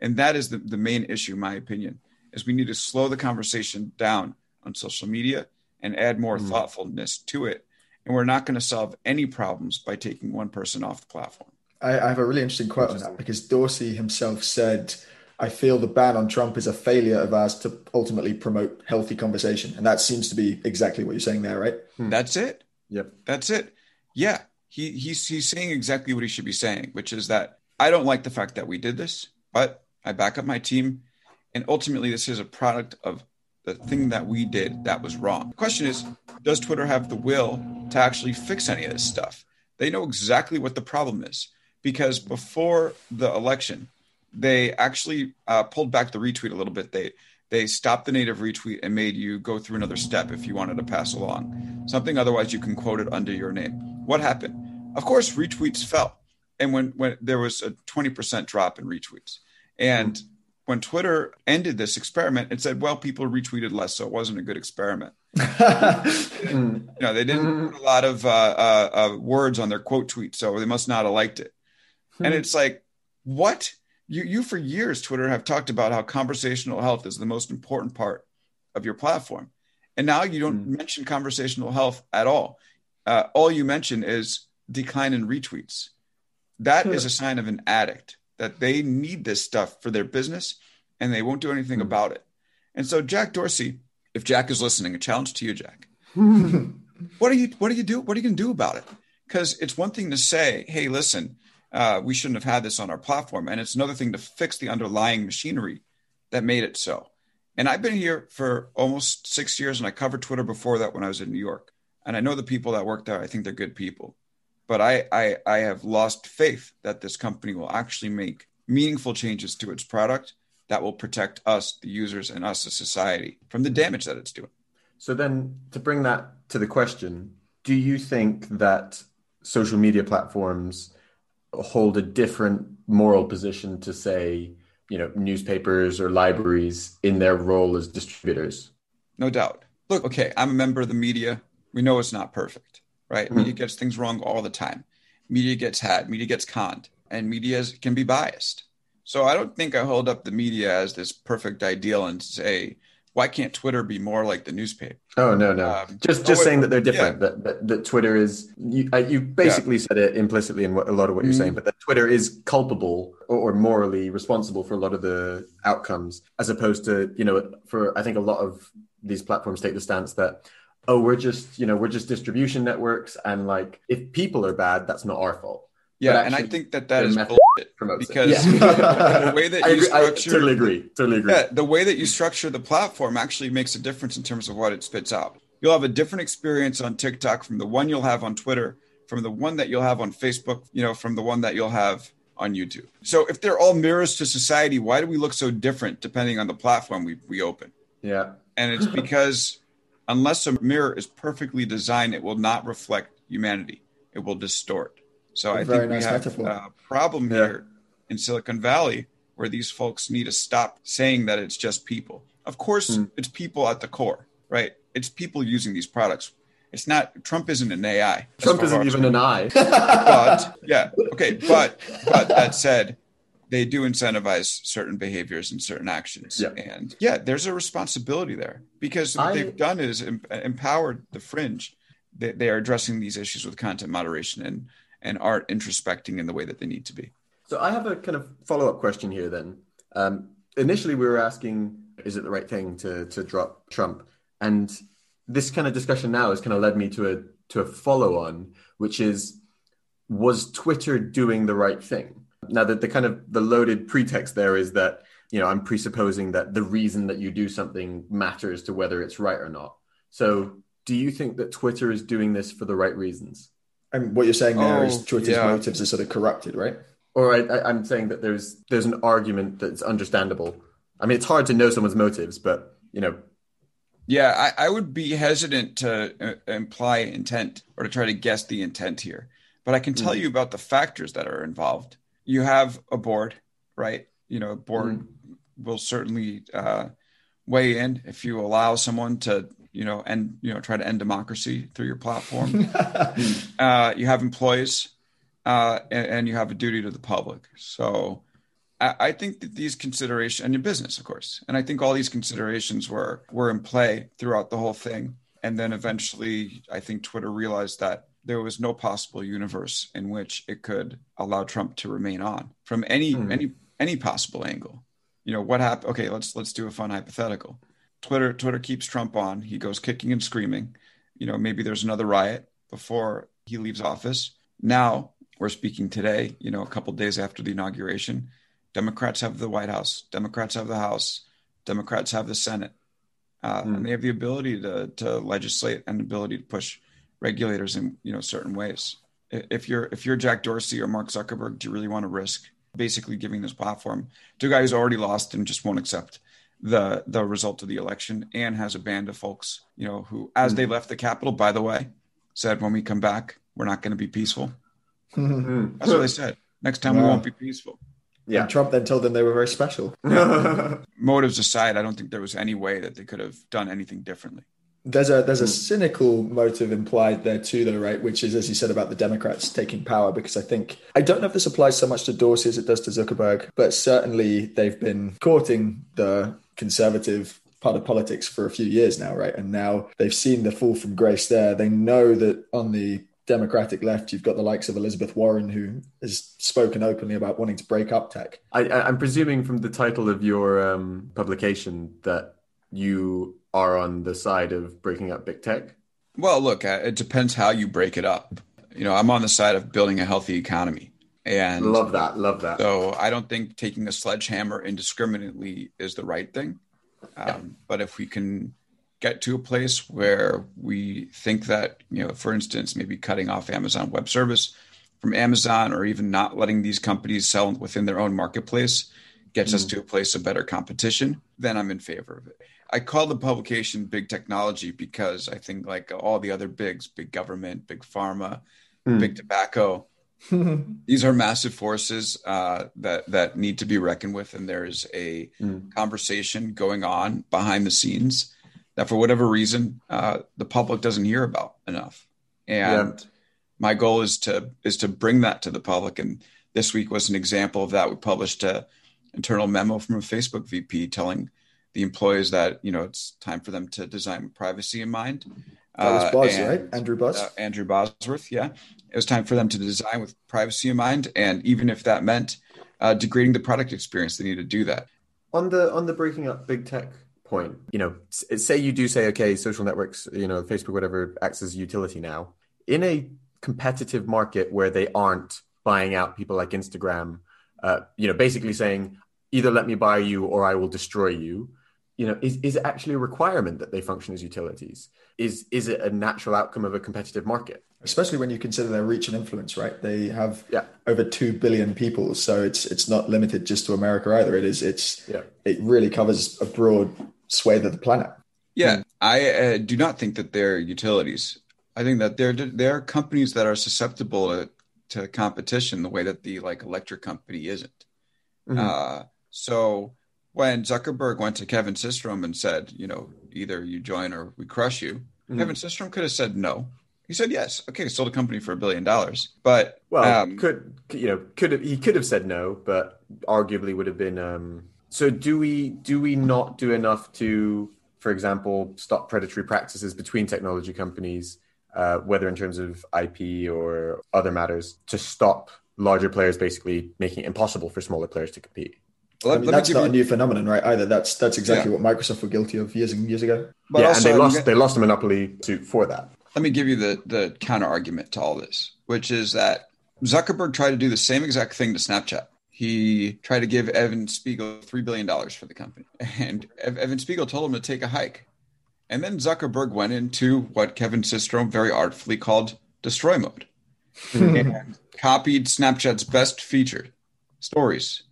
And that is the, the main issue, in my opinion, is we need to slow the conversation down on social media and add more mm. thoughtfulness to it. And we're not going to solve any problems by taking one person off the platform. I, I have a really interesting quote on that because Dorsey himself said, I feel the ban on Trump is a failure of ours to ultimately promote healthy conversation. And that seems to be exactly what you're saying there, right? Hmm. That's it. Yep. That's it. Yeah. He, he's, he's saying exactly what he should be saying, which is that I don't like the fact that we did this, but I back up my team. And ultimately, this is a product of the thing that we did that was wrong. The question is, does Twitter have the will to actually fix any of this stuff? They know exactly what the problem is because before the election, they actually uh, pulled back the retweet a little bit. They they stopped the native retweet and made you go through another step if you wanted to pass along something. Otherwise, you can quote it under your name. What happened? Of course, retweets fell, and when when there was a twenty percent drop in retweets, and when Twitter ended this experiment, it said, "Well, people retweeted less, so it wasn't a good experiment." you know, they didn't put a lot of uh, uh, uh, words on their quote tweet, so they must not have liked it. Hmm. And it's like, what? You, you for years, Twitter have talked about how conversational health is the most important part of your platform. And now you don't hmm. mention conversational health at all. Uh, all you mention is decline in retweets. That is a sign of an addict. that they need this stuff for their business and they won't do anything mm. about it. And so Jack Dorsey, if Jack is listening, a challenge to you, Jack. what are you what do you do? What are you gonna do about it? Because it's one thing to say, hey, listen, uh, we shouldn't have had this on our platform. And it's another thing to fix the underlying machinery that made it so. And I've been here for almost six years and I covered Twitter before that when I was in New York. And I know the people that work there, I think they're good people. But I, I, I have lost faith that this company will actually make meaningful changes to its product that will protect us, the users, and us as society from the damage that it's doing. So then to bring that to the question, do you think that social media platforms hold a different moral position to say, you know, newspapers or libraries in their role as distributors? No doubt. Look, okay, I'm a member of the media. We know it's not perfect, right? Mm-hmm. Media gets things wrong all the time. Media gets had, media gets conned, and media can be biased. So I don't think I hold up the media as this perfect ideal and say, why can't Twitter be more like the newspaper? Oh no, no, um, just just oh, saying that they're different. Yeah. That, that, that Twitter is you, uh, you basically yeah. said it implicitly in what, a lot of what you're mm. saying, but that Twitter is culpable or, or, morally responsible for a lot of the outcomes, as opposed to you know, for I think a lot of these platforms take the stance that oh, we're just you know we're just distribution networks, and like if people are bad, that's not our fault. Yeah, and I think that that is bullshit because yeah. the way that you agree, structure, I totally agree, totally agree. Yeah, the way that you structure the platform actually makes a difference in terms of what it spits out. You'll have a different experience on TikTok from the one you'll have on Twitter, from the one that you'll have on Facebook, you know, from the one that you'll have on YouTube. So if they're all mirrors to society, why do we look so different depending on the platform we, we open? Yeah. And it's because unless a mirror is perfectly designed, it will not reflect humanity. It will distort. So I think nice we have metaphor. a problem yeah. here in Silicon Valley where these folks need to stop saying that it's just people. Of course, mm. it's people at the core, right? It's people using these products. It's not Trump isn't an AI. Trump isn't even an I. but yeah, okay, but but that said, they do incentivize certain behaviors and certain actions. Yeah. And yeah, there's a responsibility there because what I, they've done is em- empowered the fringe. They, they are addressing these issues with content moderation and and aren't introspecting in the way that they need to be. So I have a kind of follow up question here. Then um, initially we were asking, is it the right thing to to drop Trump? And this kind of discussion now has kind of led me to a to a follow on, which is, was Twitter doing the right thing? Now that the kind of the loaded pretext there is that you know I'm presupposing that the reason that you do something matters to whether it's right or not. So do you think that Twitter is doing this for the right reasons? And what you're saying there oh, is Twitter's yeah. motives are sort of corrupted, right? Or I, am saying that there's there's an argument that's understandable. I mean, it's hard to know someone's motives, but you know. Yeah, I, I would be hesitant to uh, imply intent or to try to guess the intent here. But I can tell mm. you about the factors that are involved. You have a board, right? You know, a board mm. will certainly uh, weigh in if you allow someone to you know, and you know, try to end democracy through your platform. uh, you have employees, uh, and, and, you have a duty to the public. So, I, I think that these considerations, and your business, of course, and I think all these considerations were were in play throughout the whole thing. And then eventually, I think Twitter realized that there was no possible universe in which it could allow Trump to remain on from any mm. any any possible angle. You know what happened? Okay, let's let's do a fun hypothetical. Twitter Twitter keeps Trump on. He goes kicking and screaming. You know, maybe there's another riot before he leaves office. Now we're speaking today, you know, a couple days after the inauguration. Democrats have the White House. Democrats have the House. Democrats have the Senate. Uh, mm. And they have the ability to, to legislate and ability to push regulators in you know certain ways. If you're if you're Jack Dorsey or Mark Zuckerberg, do you really want to risk basically giving this platform to a guy who's already lost and just won't accept the the result of the election and has a band of folks, you know, who as they mm-hmm. left the Capitol, by the way, said when we come back, we're not going to be peaceful. Mm-hmm. That's what they said. Next time wow. we won't be peaceful. Yeah. And Trump then told them they were very special. Motives aside, I don't think there was any way that they could have done anything differently. There's a there's a cynical motive implied there too, though, right? Which is, as you said, about the Democrats taking power. Because I think I don't know if this applies so much to Dorsey as it does to Zuckerberg, but certainly they've been courting the conservative part of politics for a few years now, right? And now they've seen the fall from grace there. They know that on the Democratic left, you've got the likes of Elizabeth Warren, who has spoken openly about wanting to break up tech. I, I'm presuming from the title of your um, publication that you are on the side of breaking up big tech. Well, look, uh, it depends how you break it up. You know, I'm on the side of building a healthy economy. And love that, love that. So I don't think taking a sledgehammer indiscriminately is the right thing. Um, yeah. But if we can get to a place where we think that, you know, for instance, maybe cutting off Amazon Web Service from Amazon or even not letting these companies sell within their own marketplace gets mm. us to a place of better competition, then I'm in favor of it. I call the publication Big Technology because I think, like all the other bigs, big government, big pharma, mm. big tobacco, these are massive forces uh, that that need to be reckoned with, and there is a mm. conversation going on behind the scenes that for whatever reason uh, the public doesn't hear about enough. And yeah. my goal is to is to bring that to the public. And this week was an example of that. We published a internal memo from a Facebook VP telling the employees that you know it's time for them to design with privacy in mind. That was uh, Boz, uh, and, right? Andrew Boz. Uh, Andrew Bosworth, yeah. It was time for them to design with privacy in mind, and even if that meant uh, degrading the product experience, they need to do that. On the on the breaking up big tech point, you know, say you do say, okay, social networks, you know, Facebook, whatever, acts as utility now. In a competitive market where they aren't buying out people like Instagram, uh, you know, basically saying either let me buy you or I will destroy you. You know, is, is it actually a requirement that they function as utilities? Is is it a natural outcome of a competitive market? Especially when you consider their reach and influence, right? They have yeah. over two billion people, so it's it's not limited just to America either. It is it's yeah. it really covers a broad swathe of the planet. Yeah. I uh, do not think that they're utilities. I think that they're they're companies that are susceptible to, to competition the way that the like electric company isn't. Mm-hmm. Uh, so when Zuckerberg went to Kevin Systrom and said, you know, either you join or we crush you, mm-hmm. Kevin Systrom could have said no. He said yes. Okay, sold a company for a billion dollars, but well, um, could you know could have he could have said no, but arguably would have been um, so do we do we not do enough to, for example, stop predatory practices between technology companies, uh, whether in terms of IP or other matters, to stop larger players basically making it impossible for smaller players to compete? Well, I mean, that's not you... a new phenomenon, right? Either that's that's exactly yeah. what Microsoft were guilty of years and years ago. But yeah, also, and they lost they lost a monopoly to for that. Let me give you the the counter argument to all this, which is that Zuckerberg tried to do the same exact thing to Snapchat he tried to give Evan Spiegel $3 billion for the company. And Evan Spiegel told him to take a hike. And then Zuckerberg went into what Kevin Systrom very artfully called destroy mode and copied Snapchat's best feature, stories,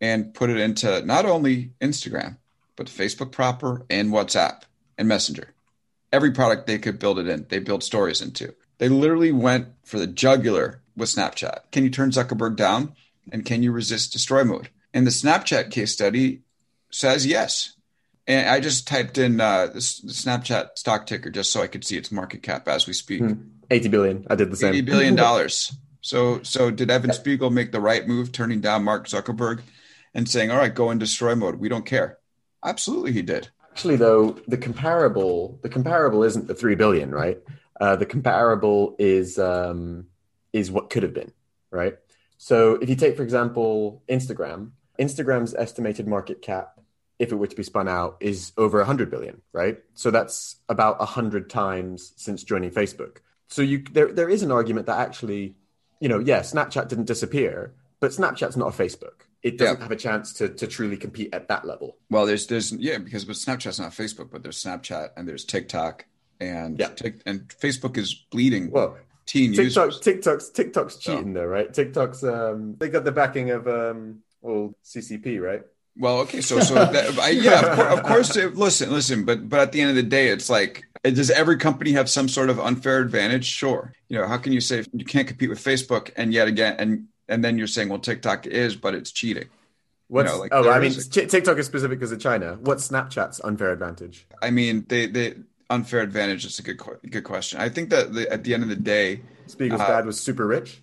and put it into not only Instagram, but Facebook proper and WhatsApp and Messenger. Every product they could build it in, they built stories into. They literally went for the jugular with Snapchat. Can you turn Zuckerberg down? And can you resist destroy mode? And the Snapchat case study says yes. And I just typed in uh, the Snapchat stock ticker just so I could see its market cap as we speak. Hmm. 80 billion. I did the same. 80 billion dollars. so so did Evan Spiegel make the right move turning down Mark Zuckerberg and saying, "All right, go in destroy mode. We don't care." Absolutely he did. Actually though, the comparable the comparable isn't the 3 billion, right? Uh, the comparable is um, is what could have been, right? So if you take, for example, Instagram, Instagram's estimated market cap, if it were to be spun out, is over 100 billion, right? So that's about 100 times since joining Facebook. So you there there is an argument that actually, you know, yeah, Snapchat didn't disappear, but Snapchat's not a Facebook. It doesn't yeah. have a chance to to truly compete at that level. Well, there's there's yeah, because but Snapchat's not Facebook, but there's Snapchat and there's TikTok and yeah. and Facebook is bleeding. Well, teen TikTok, users. TikTok's TikTok's cheating though, right? TikTok's um they got the backing of um well CCP, right? Well, okay, so so that, I, yeah, of, course, of course. Listen, listen, but but at the end of the day, it's like, does every company have some sort of unfair advantage? Sure. You know, how can you say you can't compete with Facebook, and yet again, and and then you're saying, well, TikTok is, but it's cheating. What's, you know, like oh, I mean, a, TikTok is specific because of China. What's Snapchat's unfair advantage? I mean, they they unfair advantage is a good good question. I think that the, at the end of the day, Spiegel's uh, dad was super rich.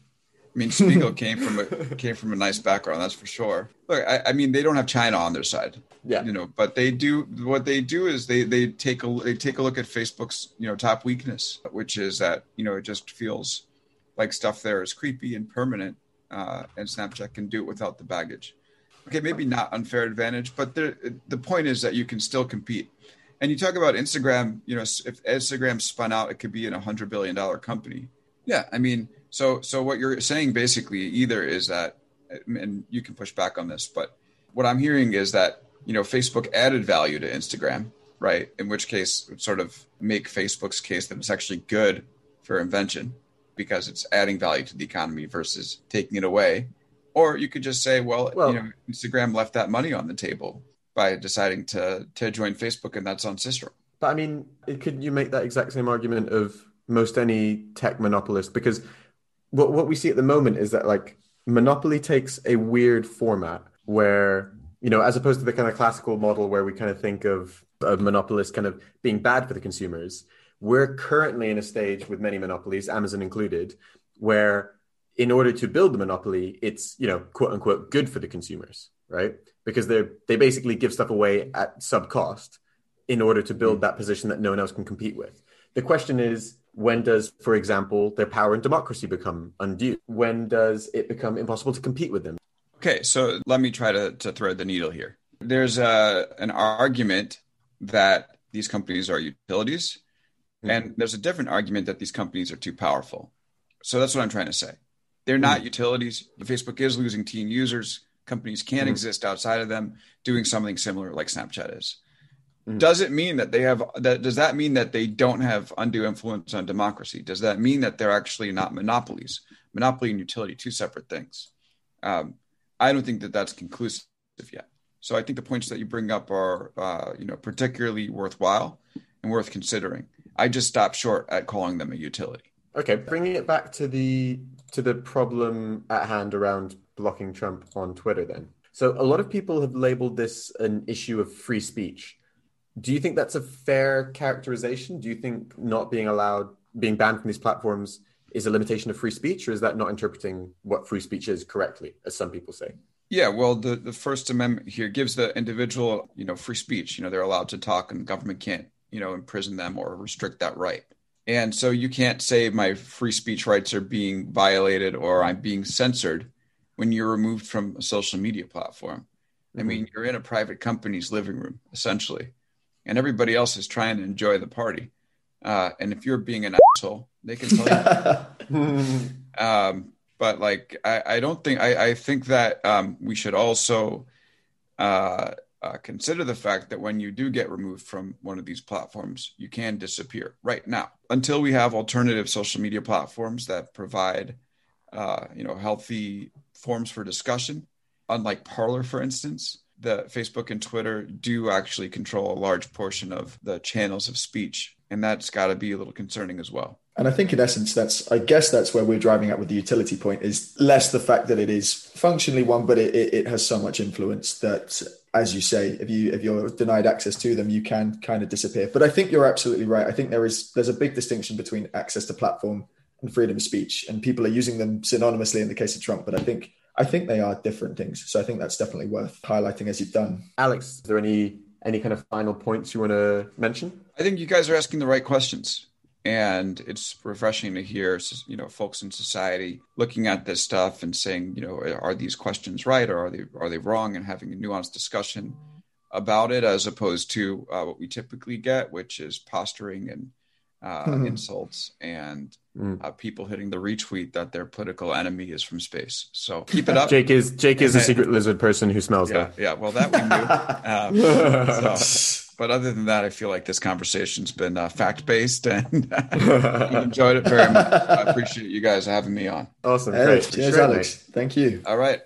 I mean, Spiegel came from a came from a nice background, that's for sure. Look, I, I, mean, they don't have China on their side, yeah, you know, but they do. What they do is they they take a they take a look at Facebook's you know top weakness, which is that you know it just feels like stuff there is creepy and permanent, uh, and Snapchat can do it without the baggage. Okay, maybe not unfair advantage, but the the point is that you can still compete. And you talk about Instagram, you know, if Instagram spun out, it could be in a hundred billion dollar company. Yeah, I mean, so so what you're saying basically either is that, and you can push back on this, but what I'm hearing is that you know Facebook added value to Instagram, right? In which case, would sort of make Facebook's case that it's actually good for invention because it's adding value to the economy versus taking it away. Or you could just say, well, well, you know, Instagram left that money on the table by deciding to to join Facebook, and that's on Systrom. But I mean, could you make that exact same argument of most any tech monopolist? Because what what we see at the moment is that like monopoly takes a weird format where you know, as opposed to the kind of classical model where we kind of think of a monopolist kind of being bad for the consumers, we're currently in a stage with many monopolies, Amazon included, where in order to build the monopoly, it's you know quote unquote good for the consumers, right? Because they they basically give stuff away at sub cost in order to build mm. that position that no one else can compete with. The question is, when does, for example, their power and democracy become undue? When does it become impossible to compete with them? Okay, so let me try to, to thread the needle here. There's a, an argument that these companies are utilities, mm-hmm. and there's a different argument that these companies are too powerful. So that's what I'm trying to say. They're not mm-hmm. utilities. Facebook is losing teen users. Companies can't mm-hmm. exist outside of them doing something similar like Snapchat is. Mm-hmm. Does it mean that they have that? Does that mean that they don't have undue influence on democracy? Does that mean that they're actually not monopolies? Monopoly and utility, two separate things. Um, I don't think that that's conclusive yet. So I think the points that you bring up are, uh, you know, particularly worthwhile and worth considering. I just stopped short at calling them a utility. Okay, bringing it back to the to the problem at hand around blocking Trump on Twitter, then. So a lot of people have labeled this an issue of free speech. Do you think that's a fair characterization? Do you think not being allowed, being banned from these platforms is a limitation of free speech, or is that not interpreting what free speech is correctly, as some people say? Yeah, well, the, the First Amendment here gives the individual, you know, free speech. You know, they're allowed to talk, and the government can't, you know, imprison them or restrict that right. And so you can't say my free speech rights are being violated or I'm being censored when you're removed from a social media platform. Mm-hmm. I mean, you're in a private company's living room, essentially, and everybody else is trying to enjoy the party. Uh, and if you're being an asshole, they can tell you. um, but like, I, I, don't think I, I think that um, we should also uh, uh, consider the fact that when you do get removed from one of these platforms, you can disappear right now until we have alternative social media platforms that provide, uh, you know, healthy forms for discussion. Unlike Parler, for instance, the Facebook and Twitter do actually control a large portion of the channels of speech and that's got to be a little concerning as well. And I think in essence, that's I guess that's where we're driving at with the utility point is less the fact that it is functionally one, but it, it, it has so much influence that, as you say, if you if you're denied access to them, you can kind of disappear. But I think you're absolutely right. I think there is there's a big distinction between access to platform and freedom of speech, and people are using them synonymously in the case of Trump. But I think I think they are different things. So I think that's definitely worth highlighting as you've done. Alex, is there any any kind of final points you want to mention? I think you guys are asking the right questions. And it's refreshing to hear, you know, folks in society looking at this stuff and saying, you know, are these questions right or are they are they wrong, and having a nuanced discussion about it, as opposed to uh, what we typically get, which is posturing and uh, mm-hmm. insults and mm. uh, people hitting the retweet that their political enemy is from space. So keep it up. Jake is Jake is a secret lizard person who smells yeah, that. Yeah, well, that we knew. um, so, but other than that, I feel like this conversation's been uh, fact based and I enjoyed it very much. I appreciate you guys having me on. Awesome. Hey, Great. Cheers, Alex. Thank you. All right.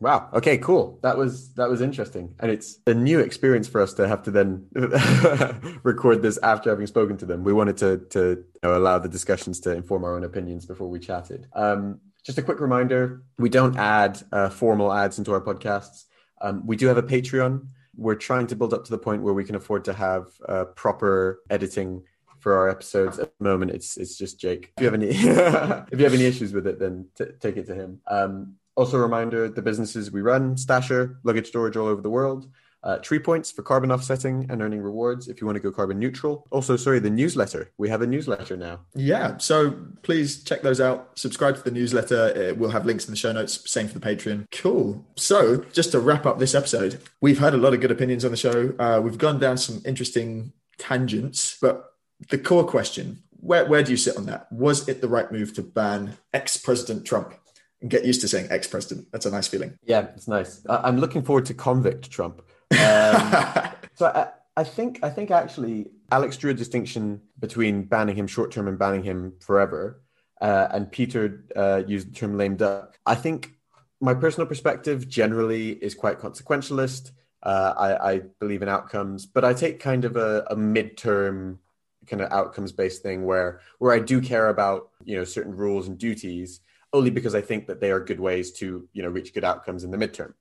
Wow. Okay. Cool. That was that was interesting, and it's a new experience for us to have to then record this after having spoken to them. We wanted to to you know, allow the discussions to inform our own opinions before we chatted. Um, just a quick reminder: we don't add uh, formal ads into our podcasts. Um, we do have a Patreon. We're trying to build up to the point where we can afford to have uh, proper editing for our episodes. At the moment, it's it's just Jake. If you have any if you have any issues with it, then t- take it to him. Um, also, a reminder the businesses we run, Stasher, luggage storage all over the world. Uh, tree points for carbon offsetting and earning rewards if you want to go carbon neutral. Also, sorry, the newsletter. We have a newsletter now. Yeah, so please check those out. Subscribe to the newsletter. Uh, we'll have links in the show notes. Same for the Patreon. Cool. So, just to wrap up this episode, we've had a lot of good opinions on the show. Uh, we've gone down some interesting tangents, but the core question where, where do you sit on that? Was it the right move to ban ex President Trump? And get used to saying ex president. That's a nice feeling. Yeah, it's nice. I- I'm looking forward to convict Trump. Um, so I, I think I think actually Alex drew a distinction between banning him short term and banning him forever. Uh, and Peter uh, used the term lame duck. I think my personal perspective generally is quite consequentialist. Uh, I, I believe in outcomes, but I take kind of a, a midterm kind of outcomes based thing where where I do care about you know certain rules and duties only because I think that they are good ways to you know reach good outcomes in the midterm.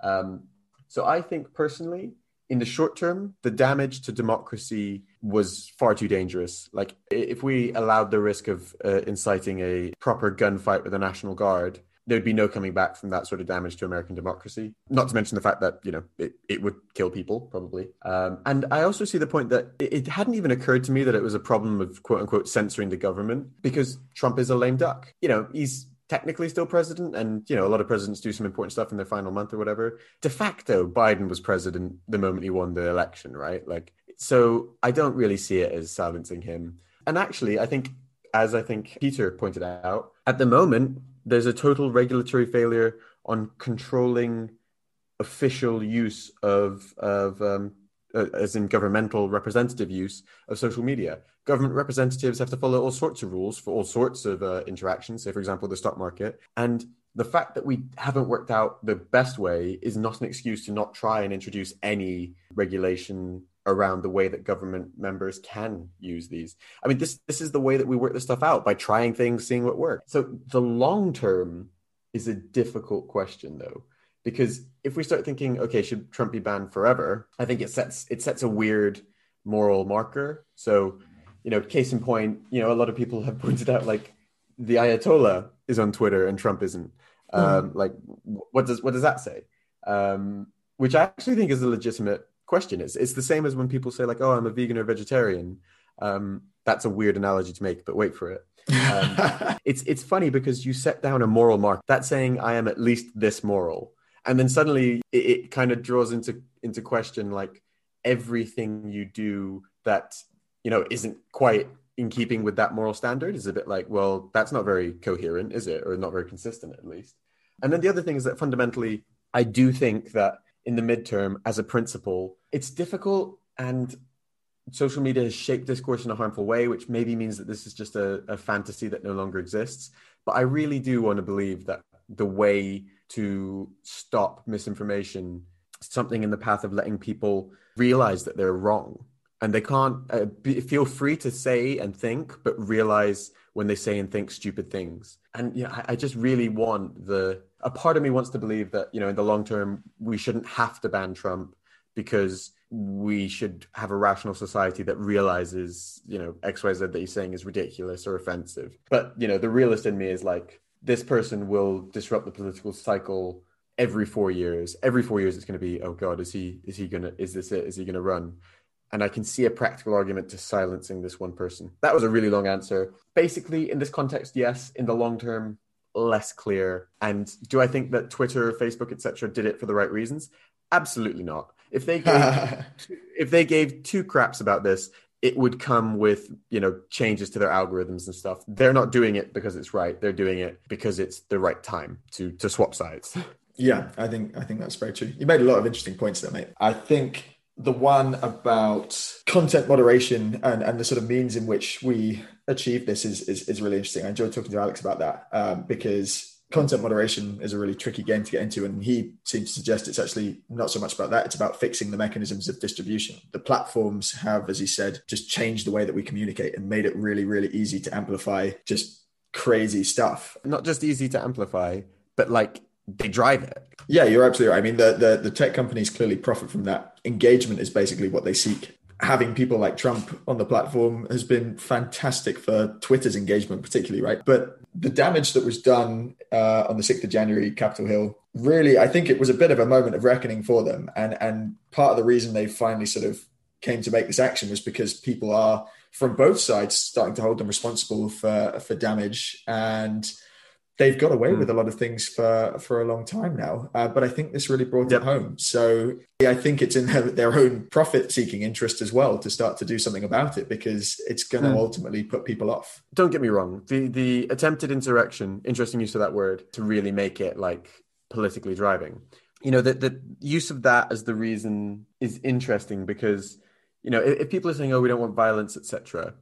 Um, so I think personally, in the short term, the damage to democracy was far too dangerous. Like if we allowed the risk of uh, inciting a proper gunfight with the National Guard, there'd be no coming back from that sort of damage to American democracy. Not to mention the fact that you know it, it would kill people probably. Um, and I also see the point that it, it hadn't even occurred to me that it was a problem of quote unquote censoring the government because Trump is a lame duck. You know he's technically still president and you know a lot of presidents do some important stuff in their final month or whatever. De facto biden was president the moment he won the election right? Like so i don't really see it as silencing him. And actually i think as i think peter pointed out at the moment there's a total regulatory failure on controlling official use of of um, uh, as in governmental representative use of social media. Government representatives have to follow all sorts of rules for all sorts of uh, interactions, say, for example, the stock market. And the fact that we haven't worked out the best way is not an excuse to not try and introduce any regulation around the way that government members can use these. I mean, this this is the way that we work this stuff out by trying things, seeing what works. So the long term is a difficult question, though, because if we start thinking, okay, should Trump be banned forever? I think it sets it sets a weird moral marker. So, you know, case in point, you know, a lot of people have pointed out like the Ayatollah is on Twitter and Trump isn't. Um, like, what does what does that say? Um, which I actually think is a legitimate question. It's it's the same as when people say like, oh, I'm a vegan or vegetarian. Um, that's a weird analogy to make, but wait for it. Um, it's it's funny because you set down a moral mark. That's saying I am at least this moral, and then suddenly it, it kind of draws into into question like everything you do that you know isn't quite in keeping with that moral standard is a bit like well that's not very coherent is it? Or not very consistent at least. And then the other thing is that fundamentally i do think that in the midterm as a principle it's difficult and social media has shaped discourse in a harmful way which maybe means that this is just a, a fantasy that no longer exists. But i really do want to believe that the way to stop misinformation is something in the path of letting people realize that they're wrong and they can't uh, be, feel free to say and think but realize when they say and think stupid things. And yeah I, I just really want the a part of me wants to believe that you know in the long term we shouldn't have to ban trump because we should have a rational society that realizes you know xyz that he's saying is ridiculous or offensive. But you know the realist in me is like this person will disrupt the political cycle every four years. Every four years it's going to be oh god is he is he gonna is this it? Is he gonna run and I can see a practical argument to silencing this one person. That was a really long answer. Basically, in this context, yes. In the long term, less clear. And do I think that Twitter, Facebook, etc., did it for the right reasons? Absolutely not. If they gave, if they gave two craps about this, it would come with you know changes to their algorithms and stuff. They're not doing it because it's right. They're doing it because it's the right time to to swap sides. Yeah, I think I think that's very true. You made a lot of interesting points there, mate. I think the one about content moderation and, and the sort of means in which we achieve this is, is, is really interesting. I enjoyed talking to Alex about that um, because content moderation is a really tricky game to get into. And he seemed to suggest it's actually not so much about that. It's about fixing the mechanisms of distribution. The platforms have, as he said, just changed the way that we communicate and made it really, really easy to amplify just crazy stuff. Not just easy to amplify, but like they drive it. Yeah, you're absolutely right. I mean, the, the, the tech companies clearly profit from that. Engagement is basically what they seek. having people like Trump on the platform has been fantastic for Twitter's engagement, particularly, right? But the damage that was done uh, on the 6th of January, Capitol Hill, really, I think it was a bit of a moment of reckoning for them. And, and part of the reason they finally sort of came to make this action was because people are from both sides starting to hold them responsible for, for damage. And they've got away mm. with a lot of things for for a long time now. Uh, but I think this really brought yep. it home. So yeah, I think it's in their, their own profit seeking interest as well to start to do something about it because it's going to mm. ultimately put people off. Don't get me wrong. The the attempted insurrection, interesting use of that word to really make it like politically driving. You know, the, the use of that as the reason is interesting because, you know, if, if people are saying, oh, we don't want violence, etc.,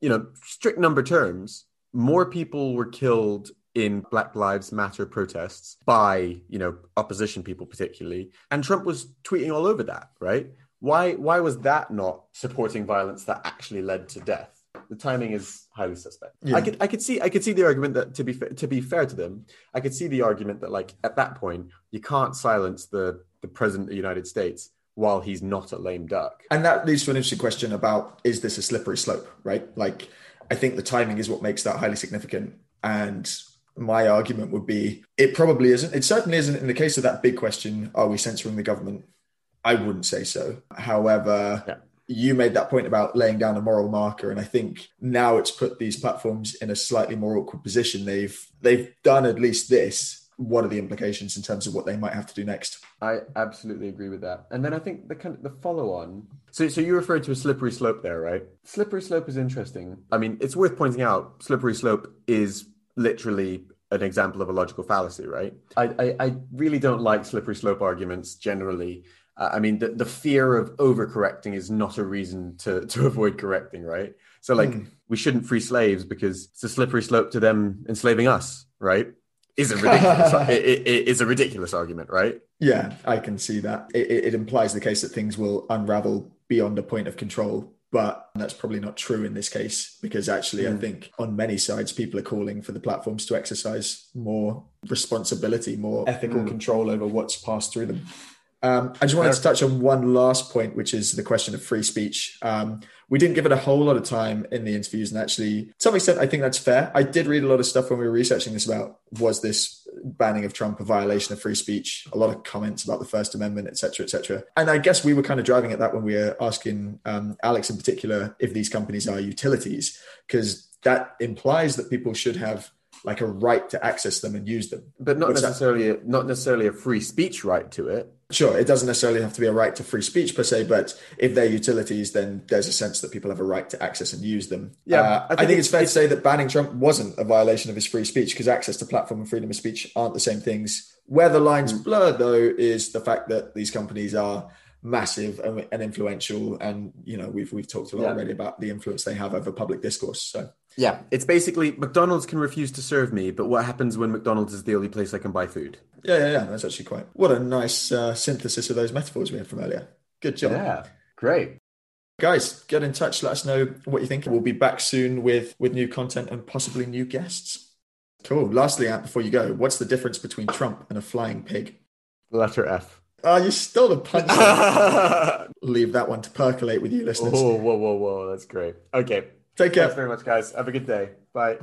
you know, strict number terms, more people were killed in Black Lives Matter protests by, you know, opposition people particularly. And Trump was tweeting all over that, right? Why why was that not supporting violence that actually led to death? The timing is highly suspect. Yeah. I could I could see I could see the argument that to be to be fair to them, I could see the argument that like at that point you can't silence the the president of the United States while he's not a lame duck. And that leads to an interesting question about is this a slippery slope, right? Like I think the timing is what makes that highly significant. And my argument would be it probably isn't. It certainly isn't in the case of that big question are we censoring the government? I wouldn't say so. However, yeah. you made that point about laying down a moral marker, and I think now it's put these platforms in a slightly more awkward position. They've they've done at least this. What are the implications in terms of what they might have to do next? I absolutely agree with that. And then I think the kind of the follow on. So, so you referred to a slippery slope there, right? Slippery slope is interesting. I mean, it's worth pointing out. Slippery slope is literally an example of a logical fallacy, right? I, I, I really don't like slippery slope arguments generally. Uh, I mean, the, the fear of overcorrecting is not a reason to, to avoid correcting, right? So, like, mm. we shouldn't free slaves because it's a slippery slope to them enslaving us, right? Is a ridiculous, it, it, it is a ridiculous argument, right? Yeah, I can see that. It, it implies the case that things will unravel beyond a point of control but that's probably not true in this case because actually, mm. I think on many sides, people are calling for the platforms to exercise more responsibility, more ethical mm. control over what's passed through them. Um, I just wanted to touch on one last point, which is the question of free speech. Um, we didn't give it a whole lot of time in the interviews, and actually, to some extent, I think that's fair. I did read a lot of stuff when we were researching this about was this banning of Trump a violation of free speech? A lot of comments about the First Amendment, et cetera, et cetera. And I guess we were kind of driving at that when we were asking um, Alex in particular if these companies are utilities, because that implies that people should have like a right to access them and use them. But not necessarily a, not necessarily a free speech right to it. Sure, it doesn't necessarily have to be a right to free speech per se, but if they're utilities, then there's a sense that people have a right to access and use them. Yeah, uh, I, think I think, it's, it's fair it's, to say that banning Trump wasn't a violation of his free speech because access to platform and freedom of speech aren't the same things. Where the lines mm. blur, though, is the fact that these companies are massive and influential, and you know we've we've talked a lot yeah. already about the influence they have over public discourse. So yeah, it's basically McDonald's can refuse to serve me, but what happens when McDonald's is the only place I can buy food? Yeah, yeah, yeah. That's actually quite what a nice uh, synthesis of those metaphors we had from earlier. Good job. Yeah, great. Guys, get in touch. Let us know what you think. We'll be back soon with with new content and possibly new guests. Cool. Lastly, Ant, before you go, what's the difference between Trump and a flying pig? Letter F. Oh, you stole the punch. Leave that one to percolate with you, listeners. Whoa, whoa, whoa, whoa. That's great. Okay. Take care. Thanks very much, guys. Have a good day. Bye.